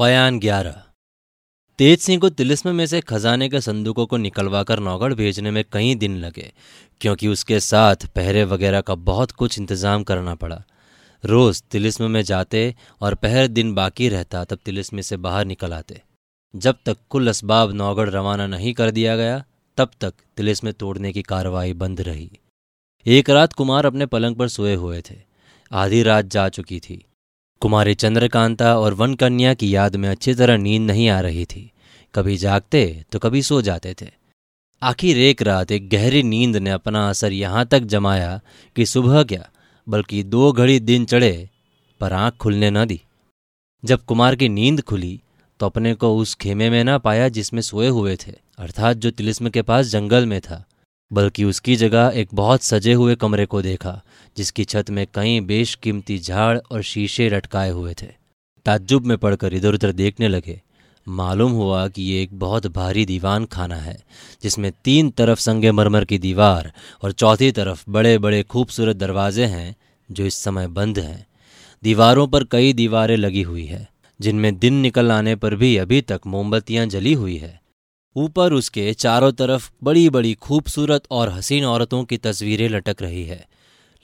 बयान ग्यारह। तेज सिंह को तिलिस्म में से खजाने के संदूकों को निकलवा कर नौगढ़ भेजने में कई दिन लगे, क्योंकि उसके साथ पहरे वगैरह का बहुत कुछ इंतज़ाम करना पड़ा। रोज तिलिस्म में जाते और पहर दिन बाकी रहता, तब तिलिस्म से बाहर निकल आते। जब तक कुल असबाब नौगढ़ रवाना नहीं कर दिया गया, तब तक तिलिस्म तोड़ने की कार्रवाई बंद रही। एक रात कुमार अपने पलंग पर सोए हुए थे। आधी रात जा चुकी थी। कुमारी चंद्रकांता और वन कन्या की याद में अच्छी तरह नींद नहीं आ रही थी। कभी जागते तो कभी सो जाते थे। आखिर एक रात एक गहरी नींद ने अपना असर यहाँ तक जमाया कि सुबह क्या बल्कि दो घड़ी दिन चढ़े, पर आँख खुलने न दी। जब कुमार की नींद खुली तो अपने को उस खेमे में ना पाया जिसमें सोए हुए थे, अर्थात जो तिलिस्म के पास जंगल में था। बल्कि उसकी जगह एक बहुत सजे हुए कमरे को देखा, जिसकी छत में कई बेशकीमती झाड़ और शीशे लटकाए हुए थे। ताज्जुब में पड़कर इधर उधर देखने लगे। मालूम हुआ कि ये एक बहुत भारी दीवान खाना है, जिसमें तीन तरफ़ संगे मरमर की दीवार और चौथी तरफ़ बड़े बड़े खूबसूरत दरवाजे हैं, जो इस समय बंद हैं। दीवारों पर कई दीवारें लगी हुई है, जिनमें दिन निकल आने पर भी अभी तक मोमबत्तियाँ जली हुई है। ऊपर उसके चारों तरफ़ बड़ी बड़ी खूबसूरत और हसीन औरतों की तस्वीरें लटक रही है।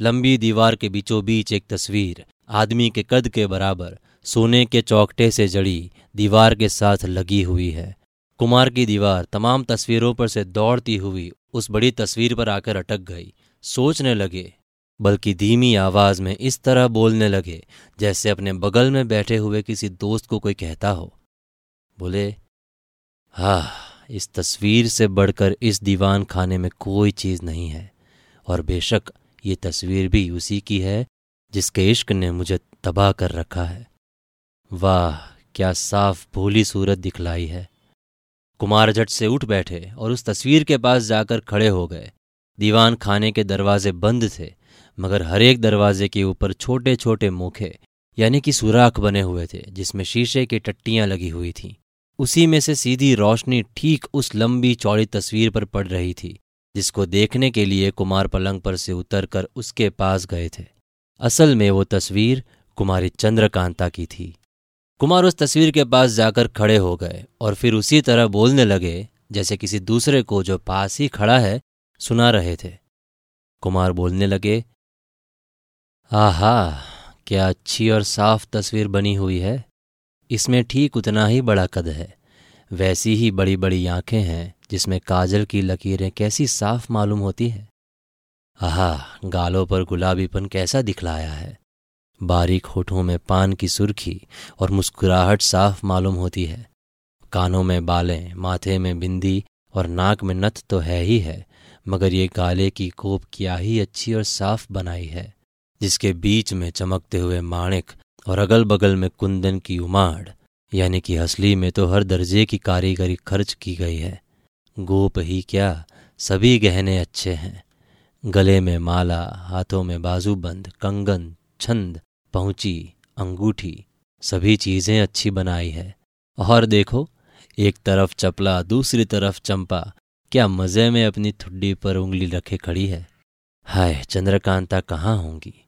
लंबी दीवार के बीचों बीच एक तस्वीर, आदमी के कद के बराबर, सोने के चौकटे से जड़ी, दीवार के साथ लगी हुई है। कुमार की दीवार तमाम तस्वीरों पर से दौड़ती हुई उस बड़ी तस्वीर पर आकर अटक गई। सोचने लगे, बल्कि धीमी आवाज़ में इस तरह बोलने लगे, जैसे अपने बगल में बैठे हुए किसी दोस्त को कोई कहता हो। बोले, हा इस तस्वीर से बढ़कर इस दीवान खाने में कोई चीज़ नहीं है। और बेशक ये तस्वीर भी उसी की है, जिसके इश्क ने मुझे तबाह कर रखा है। वाह, क्या साफ़ भोली सूरत दिखलाई है। कुमार झट से उठ बैठे और उस तस्वीर के पास जाकर खड़े हो गए। दीवान खाने के दरवाजे बंद थे, मगर हर एक दरवाजे के ऊपर छोटे छोटे मुखे, यानी कि सुराख बने हुए थे, जिसमें शीशे की टट्टियाँ लगी हुई थीं। उसी में से सीधी रोशनी ठीक उस लंबी चौड़ी तस्वीर पर पड़ रही थी, जिसको देखने के लिए कुमार पलंग पर से उतरकर उसके पास गए थे। असल में वो तस्वीर कुमारी चंद्रकांता की थी। कुमार उस तस्वीर के पास जाकर खड़े हो गए और फिर उसी तरह बोलने लगे, जैसे किसी दूसरे को जो पास ही खड़ा है, सुना रहे थे। कुमार बोलने लगे, आहा, क्या अच्छी और साफ़ तस्वीर बनी हुई है। इसमें ठीक उतना ही बड़ा कद है। वैसी ही बड़ी बड़ी आँखें हैं, जिसमें काजल की लकीरें कैसी साफ़ मालूम होती है। आहा, गालों पर गुलाबीपन कैसा दिखलाया है। बारीक होठों में पान की सुर्खी और मुस्कुराहट साफ़ मालूम होती है। कानों में बालें, माथे में बिंदी और नाक में नथ तो है ही है, मगर ये गाले की कोप क्या ही अच्छी और साफ़ बनाई है, जिसके बीच में चमकते हुए माणिक और अगल बगल में कुंदन की उमाड़, यानी कि हसली में तो हर दर्जे की कारीगरी खर्च की गई है। गोप ही क्या, सभी गहने अच्छे हैं। गले में माला, हाथों में बाजूबंद, कंगन, छंद, पहुँची, अंगूठी, सभी चीज़ें अच्छी बनाई है। और देखो, एक तरफ़ चपला, दूसरी तरफ़ चंपा, क्या मज़े में अपनी थुड्डी पर उंगली रखे खड़ी है। हाय, चंद्रकांता कहाँ होंगी?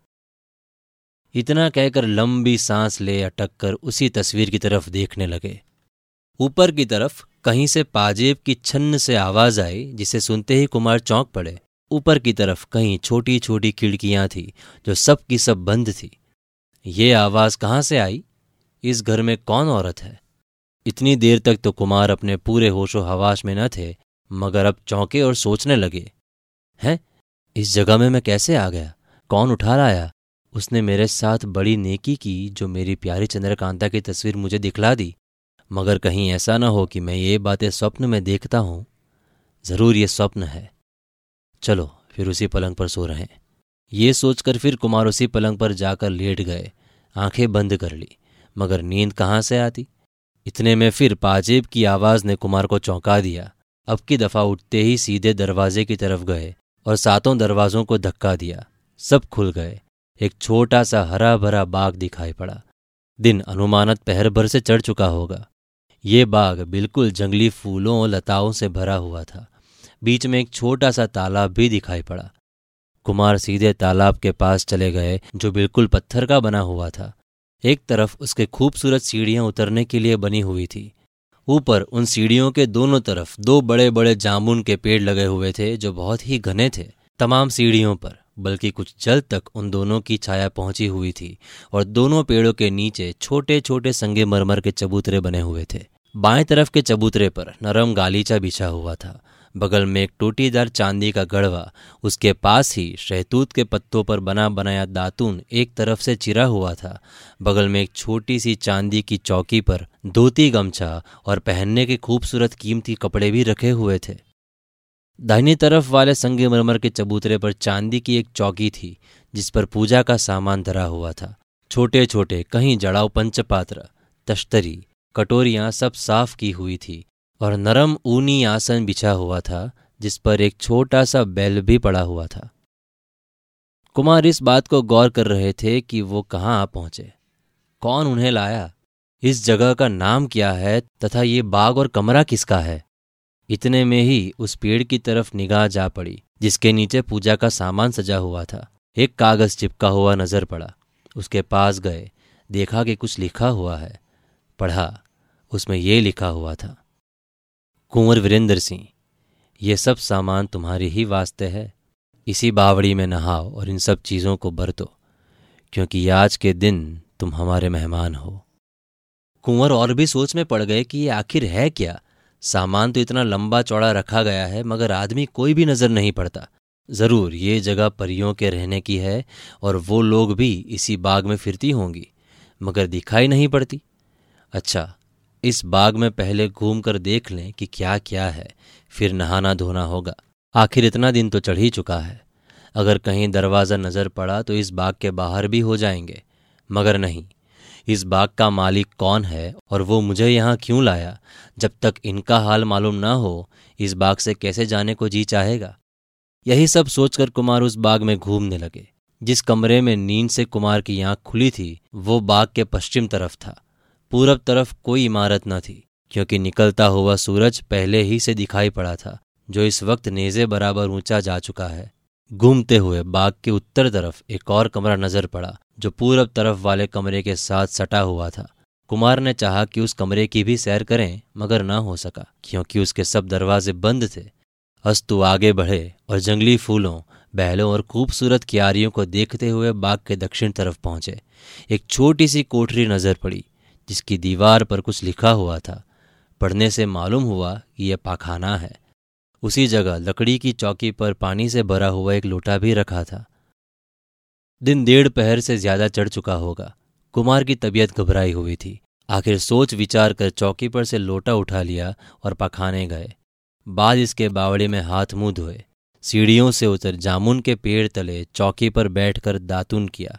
इतना कहकर लंबी सांस ले अटक कर उसी तस्वीर की तरफ़ देखने लगे। ऊपर की तरफ़ कहीं से पाजेब की छन्न से आवाज़ आई, जिसे सुनते ही कुमार चौंक पड़े। ऊपर की तरफ़ कहीं छोटी छोटी खिड़कियाँ थी, जो सब की सब बंद थी। ये आवाज़ कहाँ से आई? इस घर में कौन औरत है? इतनी देर तक तो कुमार अपने पूरे होशो हवाश में न थे, मगर अब चौंके और सोचने लगे। हैं? इस जगह में मैं कैसे आ गया? कौन उठा लाया? उसने मेरे साथ बड़ी नेकी की जो मेरी प्यारी चंद्रकांता की तस्वीर मुझे दिखला दी। मगर कहीं ऐसा न हो कि मैं ये बातें स्वप्न में देखता हूँ। ज़रूर ये स्वप्न है। चलो, फिर उसी पलंग पर सो रहे ये सोचकर फिर कुमार उसी पलंग पर जाकर लेट गए। आँखें बंद कर ली, मगर नींद कहाँ से आती? इतने में फिर पाजेब की आवाज़ ने कुमार को चौंका दिया। अब की दफ़ा उठते ही सीधे दरवाजे की तरफ़ गए और सातों दरवाजों को धक्का दिया। सब खुल गए। एक छोटा सा हरा भरा बाग दिखाई पड़ा। दिन अनुमानत पहर भर से चढ़ चुका होगा। ये बाग बिल्कुल जंगली फूलों और लताओं से भरा हुआ था। बीच में एक छोटा सा तालाब भी दिखाई पड़ा। कुमार सीधे तालाब के पास चले गए, जो बिल्कुल पत्थर का बना हुआ था। एक तरफ़ उसके खूबसूरत सीढ़ियाँ उतरने के लिए बनी हुई थी। ऊपर उन सीढ़ियों के दोनों तरफ़ दो बड़े बड़े जामुन के पेड़ लगे हुए थे, जो बहुत ही घने थे, तमाम सीढ़ियों पर। बल्कि कुछ जल तक उन दोनों की छाया पहुँची हुई थी और दोनों पेड़ों के नीचे छोटे छोटे संगे मरमर के चबूतरे बने हुए थे। बाएँ तरफ़ के चबूतरे पर नरम गालीचा बिछा हुआ था। बगल में एक टूटीदार चांदी का गढ़वा, उसके पास ही शहतूत के पत्तों पर बना बनाया दातून एक तरफ़ से चिरा हुआ था। बगल में एक छोटी सी चांदी की चौकी पर धोती गमछा और पहनने के खूबसूरत कीमती कपड़े भी रखे हुए थे। दाहिनी तरफ़ वाले संगे मरमर के चबूतरे पर चांदी की एक चौकी थी, जिस पर पूजा का सामान धरा हुआ था। छोटे छोटे कहीं जड़ाव पंचपात्र, तश्तरी, कटोरियाँ सब साफ़ की हुई थी और नरम ऊनी आसन बिछा हुआ था, जिस पर एक छोटा सा बैल भी पड़ा हुआ था। कुमार इस बात को गौर कर रहे थे कि वो कहाँ आ पहुँचे। कौन उन्हें लाया? इस जगह का नाम क्या है तथा ये बाग और कमरा किसका है? इतने में ही उस पेड़ की तरफ़ निगाह जा पड़ी, जिसके नीचे पूजा का सामान सजा हुआ था। एक कागज़ चिपका हुआ नज़र पड़ा। उसके पास गए। देखा कि कुछ लिखा हुआ है। पढ़ा। उसमें ये लिखा हुआ था, कुंवर वीरेंद्र सिंह, ये सब सामान तुम्हारी ही वास्ते है। इसी बावड़ी में नहाओ और इन सब चीज़ों को बरतो, क्योंकि आज के दिन तुम हमारे मेहमान हो। कुंवर और भी सोच में पड़ गए कि ये आखिर है क्या? सामान तो इतना लंबा चौड़ा रखा गया है, मगर आदमी कोई भी नज़र नहीं पड़ता। ज़रूर, ये जगह परियों के रहने की है, और वो लोग भी इसी बाग में फिरती होंगी, मगर दिखाई नहीं पड़ती। अच्छा इस बाग में पहले घूम कर देख लें कि क्या क्या है, फिर नहाना धोना होगा। आखिर इतना दिन तो चढ़ ही चुका है। अगर कहीं दरवाज़ा नज़र पड़ा तो इस बाग के बाहर भी हो जाएँगे, मगर नहीं। इस बाग का मालिक कौन है और वो मुझे यहाँ क्यों लाया? जब तक इनका हाल मालूम ना हो, इस बाग से कैसे जाने को जी चाहेगा? यही सब सोचकर कुमार उस बाग में घूमने लगे। जिस कमरे में नींद से कुमार की आँख खुली थी, वो बाग के पश्चिम तरफ़ था। पूरब तरफ़ कोई इमारत न थी, क्योंकि निकलता हुआ सूरज पहले ही से दिखाई पड़ा था, जो इस वक्त नेजे बराबर ऊँचा जा चुका है। घूमते हुए बाग के उत्तर तरफ़ एक और कमरा नज़र पड़ा, जो पूरब तरफ़ वाले कमरे के साथ सटा हुआ था। कुमार ने चाहा कि उस कमरे की भी सैर करें, मगर ना हो सका, क्योंकि उसके सब दरवाजे बंद थे। अस्तु आगे बढ़े और जंगली फूलों बहलों और खूबसूरत क्यारियों को देखते हुए बाग के दक्षिण तरफ़ पहुँचे। एक छोटी सी कोठरी नज़र पड़ी, जिसकी दीवार पर कुछ लिखा हुआ था। पढ़ने से मालूम हुआ कि यह पाखाना है। उसी जगह लकड़ी की चौकी पर पानी से भरा हुआ एक लोटा भी रखा था। दिन डेढ़ पहर से ज़्यादा चढ़ चुका होगा। कुमार की तबीयत घबराई हुई थी। आखिर सोच विचार कर चौकी पर से लोटा उठा लिया और पखाने गए। बाद इसके बावड़े में हाथ मुँह धोए। सीढ़ियों से उतर जामुन के पेड़ तले चौकी पर बैठकर दातुन किया।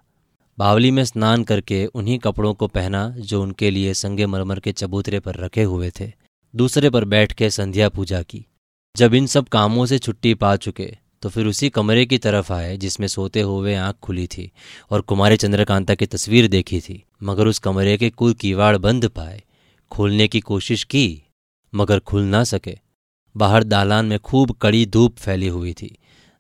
बावली में स्नान करके उन्हीं कपड़ों को पहना जो उनके लिए संगे मरमर के चबूतरे पर रखे हुए थे। दूसरे पर बैठ के संध्या पूजा की। जब इन सब कामों से छुट्टी पा चुके तो फिर उसी कमरे की तरफ़ आए, जिसमें सोते हुए आँख खुली थी और कुमारी चंद्रकांता की तस्वीर देखी थी। मगर उस कमरे के कुल कीवाड़ बंद पाए, खोलने की कोशिश की, मगर खुल ना सके। बाहर दालान में खूब कड़ी धूप फैली हुई थी।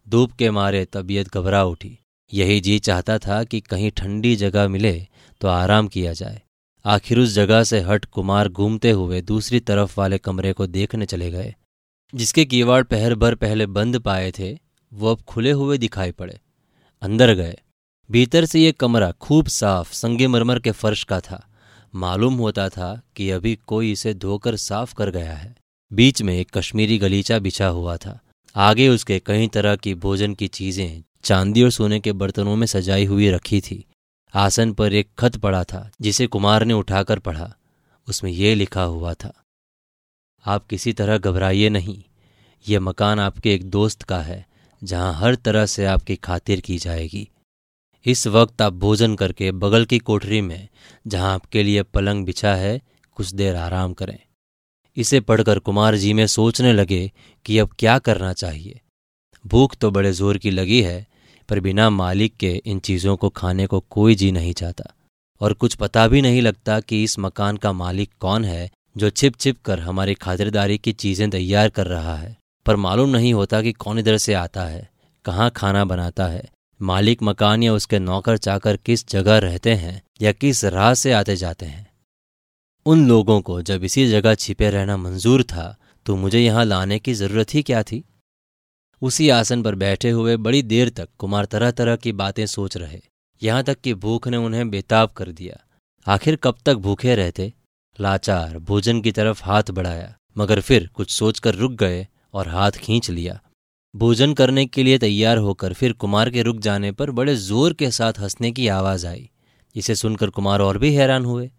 धूप के मारे तबीयत घबरा उठी। यही जी चाहता था कि कहीं ठंडी जगह मिले तो आराम किया जाए। आखिर उस जगह से हट कुमार घूमते हुए दूसरी तरफ़ वाले कमरे को देखने चले गए। जिसके कीवाड़ पहर भर पहले बंद पाए थे, वो अब खुले हुए दिखाई पड़े। अंदर गए। भीतर से ये कमरा खूब साफ़, संगे मरमर के फर्श का था। मालूम होता था कि अभी कोई इसे धोकर साफ़ कर गया है। बीच में एक कश्मीरी गलीचा बिछा हुआ था। आगे उसके कई तरह की भोजन की चीज़ें, चांदी और सोने के बर्तनों में सजाई हुई रखी थी। आसन पर एक खत पड़ा था, जिसे कुमार ने उठाकर पढ़ा। उसमें यह लिखा हुआ था आप किसी तरह घबराइए नहीं। यह मकान आपके एक दोस्त का है, जहाँ हर तरह से आपकी खातिर की जाएगी। इस वक्त आप भोजन करके बगल की कोठरी में, जहाँ आपके लिए पलंग बिछा है, कुछ देर आराम करें। इसे पढ़कर कुमार जी में सोचने लगे कि अब क्या करना चाहिए। भूख तो बड़े ज़ोर की लगी है, पर बिना मालिक के इन चीज़ों को खाने को कोई जी नहीं चाहता। और कुछ पता भी नहीं लगता कि इस मकान का मालिक कौन है जो छिप छिप कर हमारी खातिरदारी की चीज़ें तैयार कर रहा है। पर मालूम नहीं होता कि कौन इधर से आता है, कहाँ खाना बनाता है, मालिक मकान या उसके नौकर चाकर किस जगह रहते हैं या किस राह से आते जाते हैं। उन लोगों को जब इसी जगह छिपे रहना मंजूर था तो मुझे यहाँ लाने की ज़रूरत ही क्या थी? उसी आसन पर बैठे हुए बड़ी देर तक कुमार तरह तरह की बातें सोच रहे। यहाँ तक कि भूख ने उन्हें बेताब कर दिया। आखिर कब तक भूखे रहते? लाचार भोजन की तरफ़ हाथ बढ़ाया, मगर फिर कुछ सोचकर रुक गए और हाथ खींच लिया। भोजन करने के लिए तैयार होकर फिर कुमार के रुक जाने पर बड़े ज़ोर के साथ हंसने की आवाज़ आई। इसे सुनकर कुमार और भी हैरान हुए।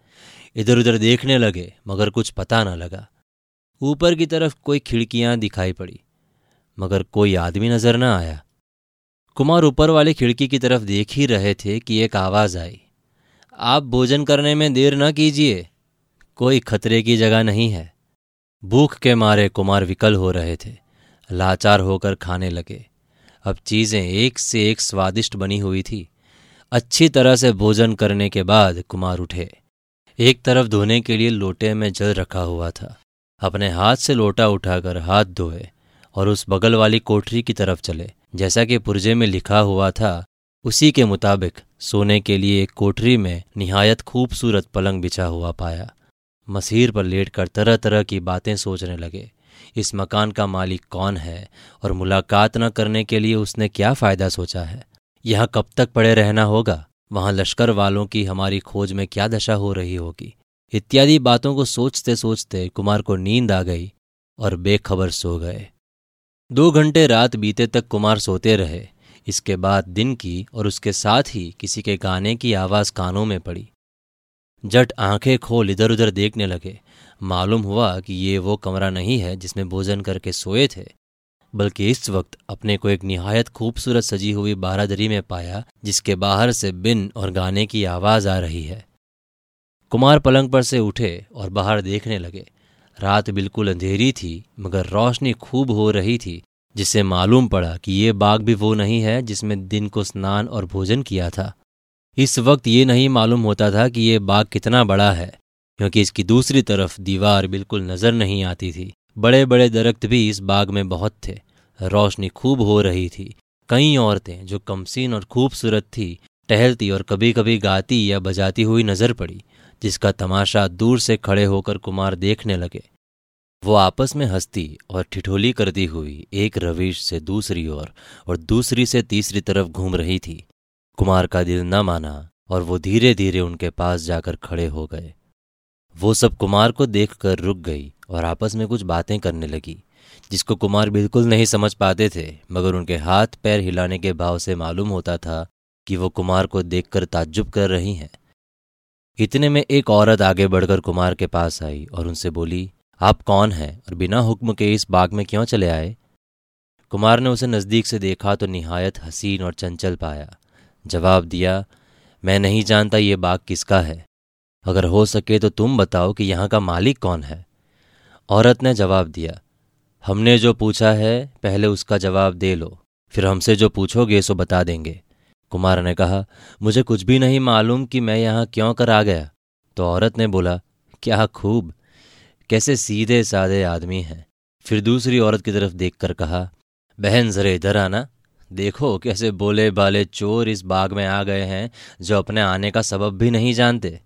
इधर उधर देखने लगे, मगर कुछ पता न लगा। ऊपर की तरफ़ कोई खिड़कियाँ दिखाई पड़ी, मगर कोई आदमी नज़र न आया। कुमार ऊपर वाली खिड़की की तरफ़ देख ही रहे थे कि एक आवाज़ आई। आप भोजन करने में देर न कीजिए। कोई खतरे की जगह नहीं है। भूख के मारे कुमार विकल हो रहे थे। लाचार होकर खाने लगे। अब चीज़ें एक से एक स्वादिष्ट बनी हुई थी। अच्छी तरह से भोजन करने के बाद कुमार उठे। एक तरफ़ धोने के लिए लोटे में जल रखा हुआ था। अपने हाथ से लोटा उठाकर हाथ धोए और उस बगल वाली कोठरी की तरफ़ चले। जैसा कि पुर्जे में लिखा हुआ था, उसी के मुताबिक सोने के लिए एक कोठरी में निहायत खूबसूरत पलंग बिछा हुआ पाया। मसीर पर लेटकर तरह तरह की बातें सोचने लगे। इस मकान का मालिक कौन है और मुलाकात न करने के लिए उसने क्या फ़ायदा सोचा है? यहाँ कब तक पड़े रहना होगा? वहाँ लश्कर वालों की हमारी खोज में क्या दशा हो रही होगी? इत्यादि बातों को सोचते सोचते कुमार को नींद आ गई और बेखबर सो गए। दो घंटे रात बीते तक कुमार सोते रहे। इसके बाद दिन की और उसके साथ ही किसी के गाने की आवाज़ कानों में पड़ी। जट आँखें खोल इधर उधर देखने लगे। मालूम हुआ कि ये वो कमरा नहीं है जिसमें भोजन करके सोए थे, बल्कि इस वक्त अपने को एक निहायत खूबसूरत सजी हुई बारादरी में पाया, जिसके बाहर से बिन और गाने की आवाज़ आ रही है। कुमार पलंग पर से उठे और बाहर देखने लगे। रात बिल्कुल अंधेरी थी, मगर रोशनी खूब हो रही थी, जिससे मालूम पड़ा कि ये बाग भी वो नहीं है जिसमें दिन को स्नान और भोजन किया था। इस वक्त ये नहीं मालूम होता था कि ये बाग कितना बड़ा है क्योंकि इसकी दूसरी तरफ़ दीवार बिल्कुल नज़र नहीं आती थी। बड़े बड़े दरख्त भी इस बाग में बहुत थे। रोशनी खूब हो रही थी। कई औरतें जो कमसीन और खूबसूरत थी टहलती और कभी कभी गाती या बजाती हुई नज़र पड़ी जिसका तमाशा दूर से खड़े होकर कुमार देखने लगे। वो आपस में हंसती और ठिठोली करती हुई एक रविश से दूसरी ओर और, और दूसरी से तीसरी तरफ़ घूम रही थी। कुमार का दिल न माना और वो धीरे धीरे उनके पास जाकर खड़े हो गए। वो सब कुमार को देखकर रुक गई और आपस में कुछ बातें करने लगी, जिसको कुमार बिल्कुल नहीं समझ पाते थे, मगर उनके हाथ पैर हिलाने के भाव से मालूम होता था कि वो कुमार को देखकर ताज्जुब कर रही हैं। इतने में एक औरत आगे बढ़कर कुमार के पास आई और उनसे बोली, आप कौन हैं और बिना हुक्म के इस बाग में क्यों चले आए? कुमार ने उसे नज़दीक से देखा तो निहायत हसीन और चंचल पाया। जवाब दिया, मैं नहीं जानता ये बाग किसका है। अगर हो सके तो तुम बताओ कि यहाँ का मालिक कौन है। औरत ने जवाब दिया, हमने जो पूछा है, पहले उसका जवाब दे लो, फिर हमसे जो पूछोगे सो बता देंगे। कुमार ने कहा, मुझे कुछ भी नहीं मालूम कि मैं यहाँ क्यों कर आ गया। तो औरत ने बोला, क्या खूब, कैसे सीधे साधे आदमी हैं। फिर दूसरी औरत की तरफ़ देखकर कहा, बहन जरे इधर आना देखो कैसे बोले बाले चोर इस बाग में आ गए हैं, जो अपने आने का सबब भी नहीं जानते।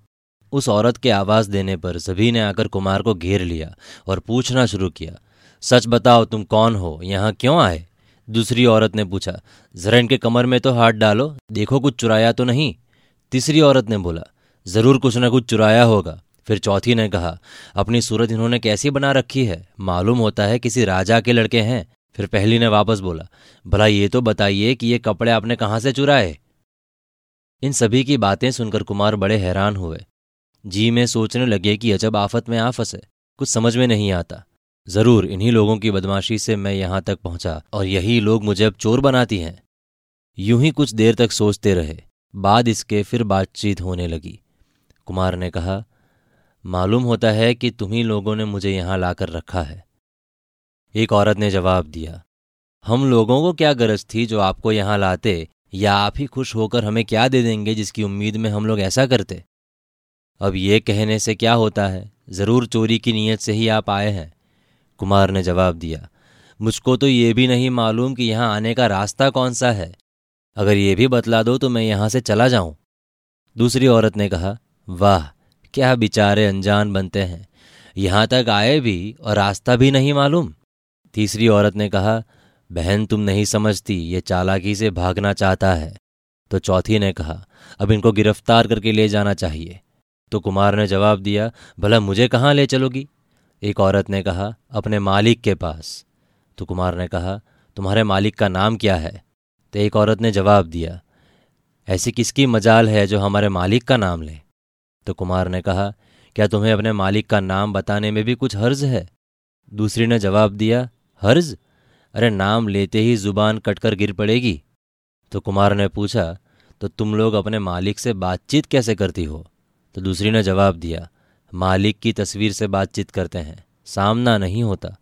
उस औरत के आवाज़ देने पर सभी ने आकर कुमार को घेर लिया और पूछना शुरू किया, सच बताओ तुम कौन हो? यहाँ क्यों आए? दूसरी औरत ने पूछा जरा इनके कमर में तो हाथ डालो, देखो कुछ चुराया तो नहीं? तीसरी औरत ने बोला, ज़रूर कुछ ना कुछ चुराया होगा। फिर चौथी ने कहा, अपनी सूरत इन्होंने कैसी बना रखी है? मालूम होता है किसी राजा के लड़के हैं। फिर पहली ने वापस बोला, भला ये तो बताइए कि ये कपड़े आपने कहाँ से चुराए? इन सभी की बातें सुनकर कुमार बड़े हैरान हुए। जी में सोचने लगे कि अजब आफत में आ फंसे, कुछ समझ में नहीं आता। ज़रूर, इन्हीं लोगों की बदमाशी से मैं यहाँ तक पहुँचा और यही लोग मुझे अब चोर बनाती हैं। यूँ ही कुछ देर तक सोचते रहे, बाद इसके फिर बातचीत होने लगी। कुमार ने कहा, मालूम होता है कि तुम्ही लोगों ने मुझे यहाँ लाकर रखा है। एक औरत ने जवाब दिया, हम लोगों को क्या गरज थी जो आपको यहाँ लाते, या आप ही खुश होकर हमें क्या दे देंगे जिसकी उम्मीद में हम लोग ऐसा करते? अब ये कहने से क्या होता है? ज़रूर चोरी की नीयत से ही आप आए हैं। कुमार ने जवाब दिया, मुझको तो ये भी नहीं मालूम कि यहाँ आने का रास्ता कौन सा है। अगर ये भी बतला दो तो मैं यहाँ से चला जाऊँ। दूसरी औरत ने कहा, वाह, क्या बेचारे अनजान बनते हैं। यहाँ तक आए भी और रास्ता भी नहीं मालूम। तीसरी औरत ने कहा, बहन, तुम नहीं समझती, ये चालाकी से भागना चाहता है। तो चौथी ने कहा, अब इनको गिरफ़्तार करके ले जाना चाहिए। तो कुमार ने जवाब दिया, भला मुझे कहाँ ले चलोगी? एक औरत ने कहा, अपने मालिक के पास। तो कुमार ने कहा, तुम्हारे मालिक का नाम क्या है? तो एक औरत ने जवाब दिया, ऐसी किसकी मजाल है जो हमारे मालिक का नाम ले? तो कुमार ने कहा, क्या तुम्हें अपने मालिक का नाम बताने में भी कुछ हर्ज है? दूसरी ने जवाब दिया हर्ज? अरे नाम लेते ही ज़ुबान कटकर गिर पड़ेगी। तो कुमार ने पूछा तो तुम लोग अपने मालिक से बातचीत कैसे करती हो? तो दूसरी ने जवाब दिया, मालिक की तस्वीर से बातचीत करते हैं, सामना नहीं होता।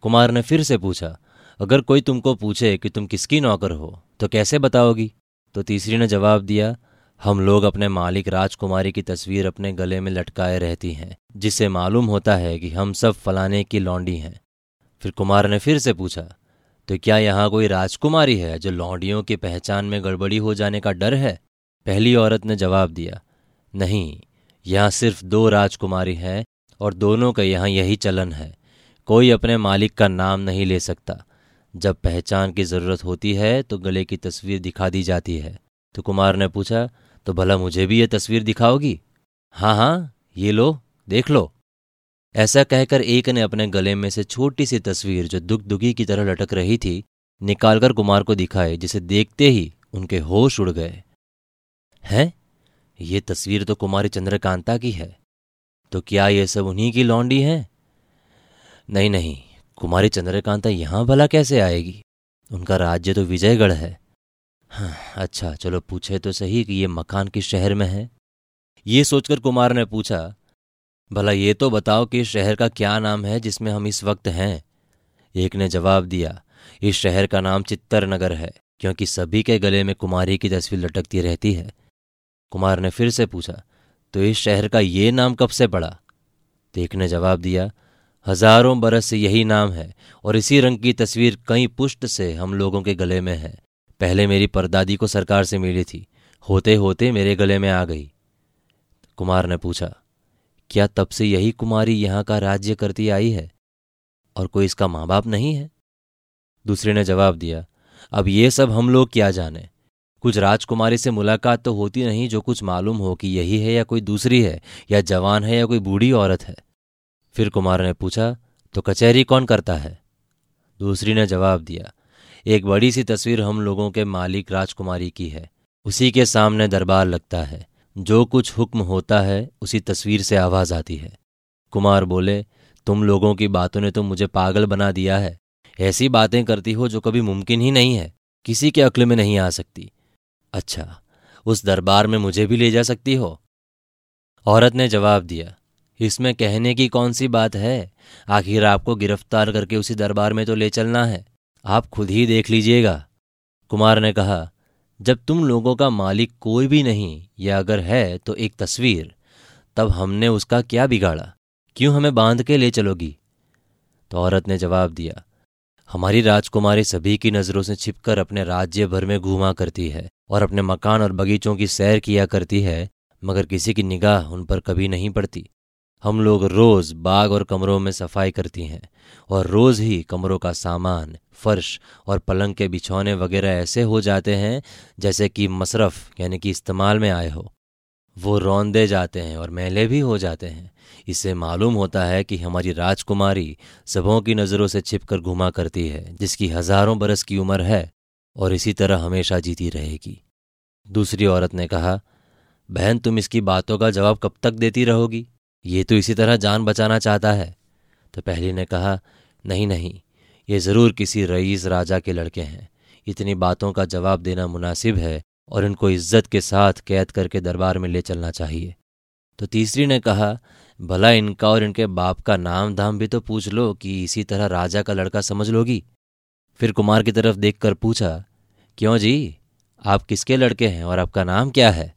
कुमार ने फिर से पूछा, अगर कोई तुमको पूछे कि तुम किसकी नौकर हो तो कैसे बताओगी? तो तीसरी ने जवाब दिया, हम लोग अपने मालिक राजकुमारी की तस्वीर अपने गले में लटकाए रहती हैं, जिससे मालूम होता है कि हम सब फलाने की लौंडी हैं। फिर कुमार ने फिर से पूछा तो क्या यहाँ कोई राजकुमारी है जो लौंडियों की पहचान में गड़बड़ी हो जाने का डर है? पहली औरत ने जवाब दिया, नहीं, यहाँ सिर्फ़ दो राजकुमारी हैं और दोनों का यहाँ यही चलन है। कोई अपने मालिक का नाम नहीं ले सकता। जब पहचान की ज़रूरत होती है तो गले की तस्वीर दिखा दी जाती है। तो कुमार ने पूछा तो भला मुझे भी ये तस्वीर दिखाओगी? हाँ हाँ ये लो, देख लो। ऐसा कहकर एक ने अपने गले में से छोटी सी तस्वीर जो दुख दुखी की तरह लटक रही थी निकालकर कुमार को दिखाई जिसे देखते ही उनके होश उड़ गए। हैं? ये तस्वीर तो कुमारी चंद्रकांता की है। तो क्या ये सब उन्हीं की लौंडी है? नहीं नहीं कुमारी चंद्रकांता यहाँ भला कैसे आएगी? उनका राज्य तो विजयगढ़ है। हाँ, अच्छा चलो पूछे तो सही कि ये मकान किस शहर में है? ये सोचकर कुमार ने पूछा भला ये तो बताओ कि इस शहर का क्या नाम है जिसमें हम इस वक्त हैं? एक ने जवाब दिया, इस शहर का नाम चित्तर नगर है, क्योंकि सभी के गले में कुमारी की तस्वीर लटकती रहती है। कुमार ने फिर से पूछा तो इस शहर का ये नाम कब से पड़ा? तो एक ने जवाब दिया, हज़ारों बरस से यही नाम है, और इसी रंग की तस्वीर कई पुष्ट से हम लोगों के गले में है। पहले मेरी परदादी को सरकार से मिली थी होते होते मेरे गले में आ गई। कुमार ने पूछा क्या तब से यही कुमारी यहाँ का राज्य करती आई है? और कोई इसका माँ बाप नहीं है? दूसरे ने जवाब दिया, अब ये सब हम लोग क्या जाने? कुछ राजकुमारी से मुलाकात तो होती नहीं जो कुछ मालूम हो कि यही है या कोई दूसरी है, या जवान है या कोई बूढ़ी औरत है। फिर कुमार ने पूछा तो कचहरी कौन करता है? दूसरी ने जवाब दिया, एक बड़ी सी तस्वीर हम लोगों के मालिक राजकुमारी की है, उसी के सामने दरबार लगता है। जो कुछ हुक्म होता है, उसी तस्वीर से आवाज़ आती है। कुमार बोले, तुम लोगों की बातों ने तो मुझे पागल बना दिया है। ऐसी बातें करती हो जो कभी मुमकिन ही नहीं है। किसी के अक्ल में नहीं आ सकती। अच्छा उस दरबार में मुझे भी ले जा सकती हो? औरत ने जवाब दिया, इसमें कहने की कौन सी बात है? आखिर आपको गिरफ़्तार करके उसी दरबार में तो ले चलना है। आप खुद ही देख लीजिएगा। कुमार ने कहा जब तुम लोगों का मालिक कोई भी नहीं, या अगर है तो एक तस्वीर। तब हमने उसका क्या बिगाड़ा? क्यों हमें बाँध के ले चलोगी? तो औरत ने जवाब दिया, हमारी राजकुमारी सभी की नज़रों से छिपकर अपने राज्य भर में घूमा करती है, और अपने मकान और बगीचों की सैर किया करती है, मगर किसी की निगाह उन पर कभी नहीं पड़ती। हम लोग रोज बाग और कमरों में सफ़ाई करती हैं और रोज ही कमरों का सामान, फर्श और पलंग के बिछौने वगैरह ऐसे हो जाते हैं जैसे कि मसरफ यानी कि इस्तेमाल में आए हो। वो रौंदे जाते हैं और मैले भी हो जाते हैं। इससे मालूम होता है कि हमारी राजकुमारी सबों की नज़रों से छिपकर घुमा करती है, जिसकी हज़ारों बरस की उम्र है और इसी तरह हमेशा जीती रहेगी। दूसरी औरत ने कहा, बहन, तुम इसकी बातों का जवाब कब तक देती रहोगी? ये तो इसी तरह जान बचाना चाहता है। तो पहली ने कहा, नहीं नहीं, ये ज़रूर किसी रईस राजा के लड़के हैं। इतनी बातों का जवाब देना मुनासिब है और इनको इज़्ज़त के साथ कैद करके दरबार में ले चलना चाहिए। तो तीसरी ने कहा, भला इनका और इनके बाप का नाम धाम भी तो पूछ लो कि इसी तरह राजा का लड़का समझ लोगी? फिर कुमार की तरफ़ देखकर पूछा, क्यों जी? आप किसके लड़के हैं और आपका नाम क्या है?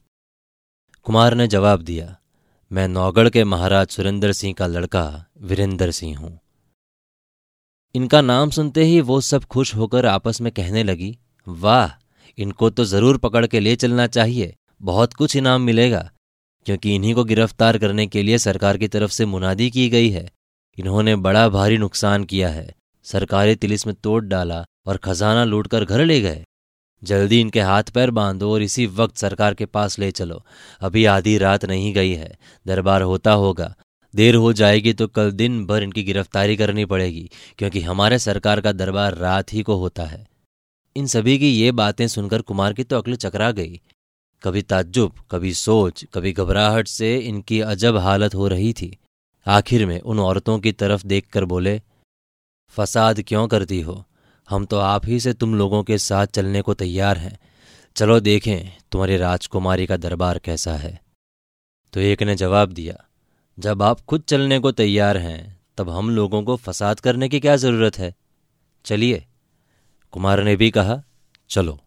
कुमार ने जवाब दिया मैं नौगढ़ के महाराज सुरेंद्र सिंह का लड़का वीरेंद्र सिंह हूँ। इनका नाम सुनते ही वो सब खुश होकर आपस में कहने लगी, वाह, इनको तो ज़रूर पकड़ के ले चलना चाहिए, बहुत कुछ इनाम मिलेगा, क्योंकि इन्हीं को गिरफ़्तार करने के लिए सरकार की तरफ़ से मुनादी की गई है। इन्होंने बड़ा भारी नुकसान किया है, सरकारी तिलिस में तोड़ डाला और खजाना लूटकर घर ले गए। जल्दी इनके हाथ पैर बांधो और इसी वक्त सरकार के पास ले चलो। अभी आधी रात नहीं गई है। दरबार होता होगा। देर हो जाएगी तो कल दिन भर इनकी गिरफ्तारी करनी पड़ेगी, क्योंकि हमारे सरकार का दरबार रात ही को होता है। इन सभी की ये बातें सुनकर कुमार की तो अकल चकरा गई। कभी ताज्जुब, कभी सोच, कभी घबराहट से इनकी अजब हालत हो रही थी। आखिर में उन औरतों की तरफ़ देखकर बोले, फसाद क्यों करती हो? हम तो आप ही से तुम लोगों के साथ चलने को तैयार हैं। चलो देखें तुम्हारी राजकुमारी का दरबार कैसा है। तो एक ने जवाब दिया, जब आप खुद चलने को तैयार हैं, तब हम लोगों को फसाद करने की क्या ज़रूरत है? चलिए, कुमार ने भी कहा, चलो।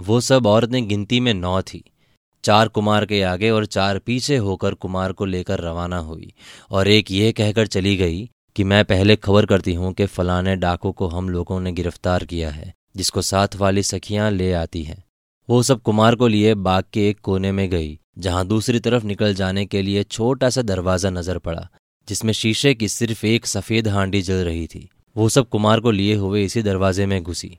वो सब औरतें गिनती में नौ थी। चार कुमार के आगे और चार पीछे होकर कुमार को लेकर रवाना हुई और एक ये कहकर चली गई कि मैं पहले खबर करती हूँ कि फलाने डाकू को हम लोगों ने गिरफ़्तार किया है, जिसको साथ वाली सखियाँ ले आती हैं। वो सब कुमार को लिए बाग के एक कोने में गई, जहाँ दूसरी तरफ़ निकल जाने के लिए छोटा सा दरवाज़ा नज़र पड़ा, जिसमें शीशे की सिर्फ़ एक सफ़ेद हांडी जल रही थी। वो सब कुमार को लिए हुए इसी दरवाजे में घुसी।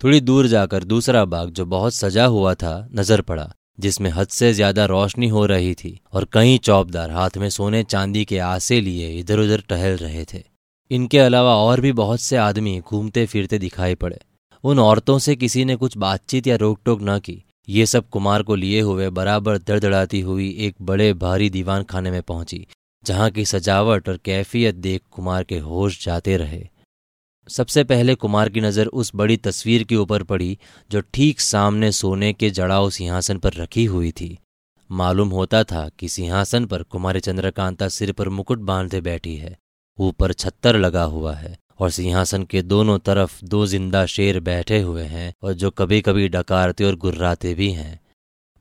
थोड़ी दूर जाकर दूसरा बाग, जो बहुत सजा हुआ था, नज़र पड़ा। जिसमें हद से ज़्यादा रोशनी हो रही थी और कई चौबदार हाथ में सोने चांदी के आसे लिए इधर उधर टहल रहे थे। इनके अलावा और भी बहुत से आदमी घूमते फिरते दिखाई पड़े। उन औरतों से किसी ने कुछ बातचीत या रोक टोक न की। ये सब कुमार को लिए हुए बराबर दड़दड़ाती हुई एक बड़े भारी दीवान खाने में पहुँची, जहाँ की सजावट और कैफियत देख कुमार के होश जाते रहे। सबसे पहले कुमार की नज़र उस बड़ी तस्वीर के ऊपर पड़ी, जो ठीक सामने सोने के जड़ाव सिंहासन पर रखी हुई थी। मालूम होता था कि सिंहासन पर कुमारी चंद्रकांता सिर पर मुकुट बांधे बैठी है। ऊपर छत्तर लगा हुआ है और सिंहासन के दोनों तरफ़ दो ज़िंदा शेर बैठे हुए हैं और जो कभी कभी डकारते और गुर्राते भी हैं।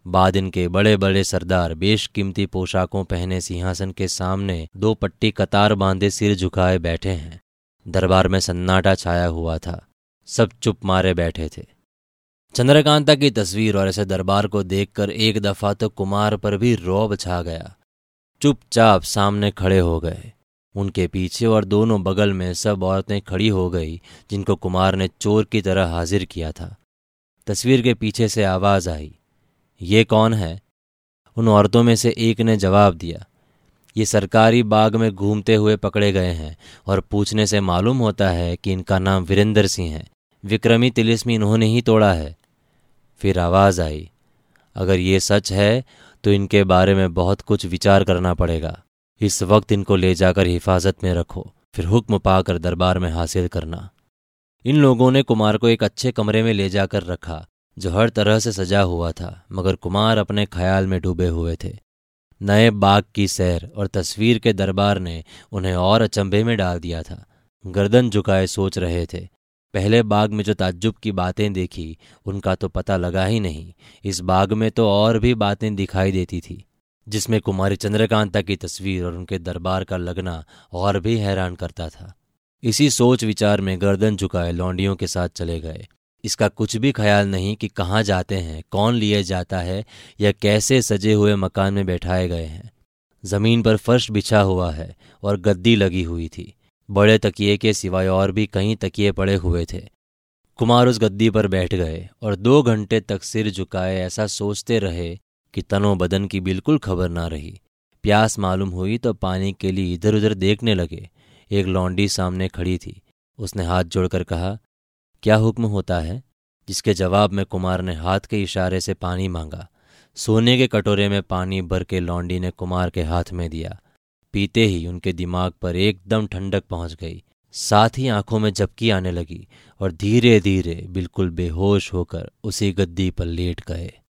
बाद इनके बड़े बड़े सरदार बेशकीमती पोशाकों पहने सिंहासन के सामने दो पट्टी कतार बांधे सिर झुकाए बैठे हैं। दरबार में सन्नाटा छाया हुआ था। सब चुप मारे बैठे थे। चंद्रकांता की तस्वीर और ऐसे दरबार को देखकर एक दफ़ा तो कुमार पर भी रौब छा गया। चुपचाप सामने खड़े हो गए। उनके पीछे और दोनों बगल में सब औरतें खड़ी हो गई, जिनको कुमार ने चोर की तरह हाजिर किया था। तस्वीर के पीछे से आवाज़ आई। ये कौन है? उन औरतों में से एक ने जवाब दिया। ये सरकारी बाग में घूमते हुए पकड़े गए हैं और पूछने से मालूम होता है कि इनका नाम वीरेंद्र सिंह है। विक्रमी तिलिस्मी इन्होंने ही तोड़ा है। फिर आवाज़ आई, अगर ये सच है तो इनके बारे में बहुत कुछ विचार करना पड़ेगा। इस वक्त इनको ले जाकर हिफाजत में रखो, फिर हुक्म पाकर दरबार में हासिल करना। इन लोगों ने कुमार को एक अच्छे कमरे में ले जाकर रखा, जो हर तरह से सजा हुआ था, मगर कुमार अपने ख्याल में डूबे हुए थे। नए बाग की सैर और तस्वीर के दरबार ने उन्हें और अचंभे में डाल दिया था। गर्दन झुकाए सोच रहे थे। पहले बाग में जो ताज्जुब की बातें देखी, उनका तो पता लगा ही नहीं। इस बाग में तो और भी बातें दिखाई देती थी, जिसमें कुमारी चंद्रकांता की तस्वीर और उनके दरबार का लगना और भी हैरान करता था। इसी सोच विचार में गर्दन झुकाए लौंडियों के साथ चले गए। इसका कुछ भी ख्याल नहीं कि कहाँ जाते हैं, कौन लिए जाता है, या कैसे सजे हुए मकान में बैठाए गए हैं। ज़मीन पर फर्श बिछा हुआ है और गद्दी लगी हुई थी। बड़े तकिए के सिवाय और भी कई तकिए पड़े हुए थे। कुमार उस गद्दी पर बैठ गए और दो घंटे तक सिर झुकाए ऐसा सोचते रहे कि तनो बदन की बिल्कुल खबर ना रही। प्यास मालूम हुई तो पानी के लिए इधर उधर देखने लगे। एक लौंडी सामने खड़ी थी। उसने हाथ जोड़कर कहा क्या हुक्म होता है? जिसके जवाब में कुमार ने हाथ के इशारे से पानी मांगा। सोने के कटोरे में पानी भर के लौंडी ने कुमार के हाथ में दिया। पीते ही उनके दिमाग पर एकदम ठंडक पहुँच गई। साथ ही आँखों में झपकी आने लगी और धीरे धीरे बिल्कुल बेहोश होकर उसी गद्दी पर लेट गए।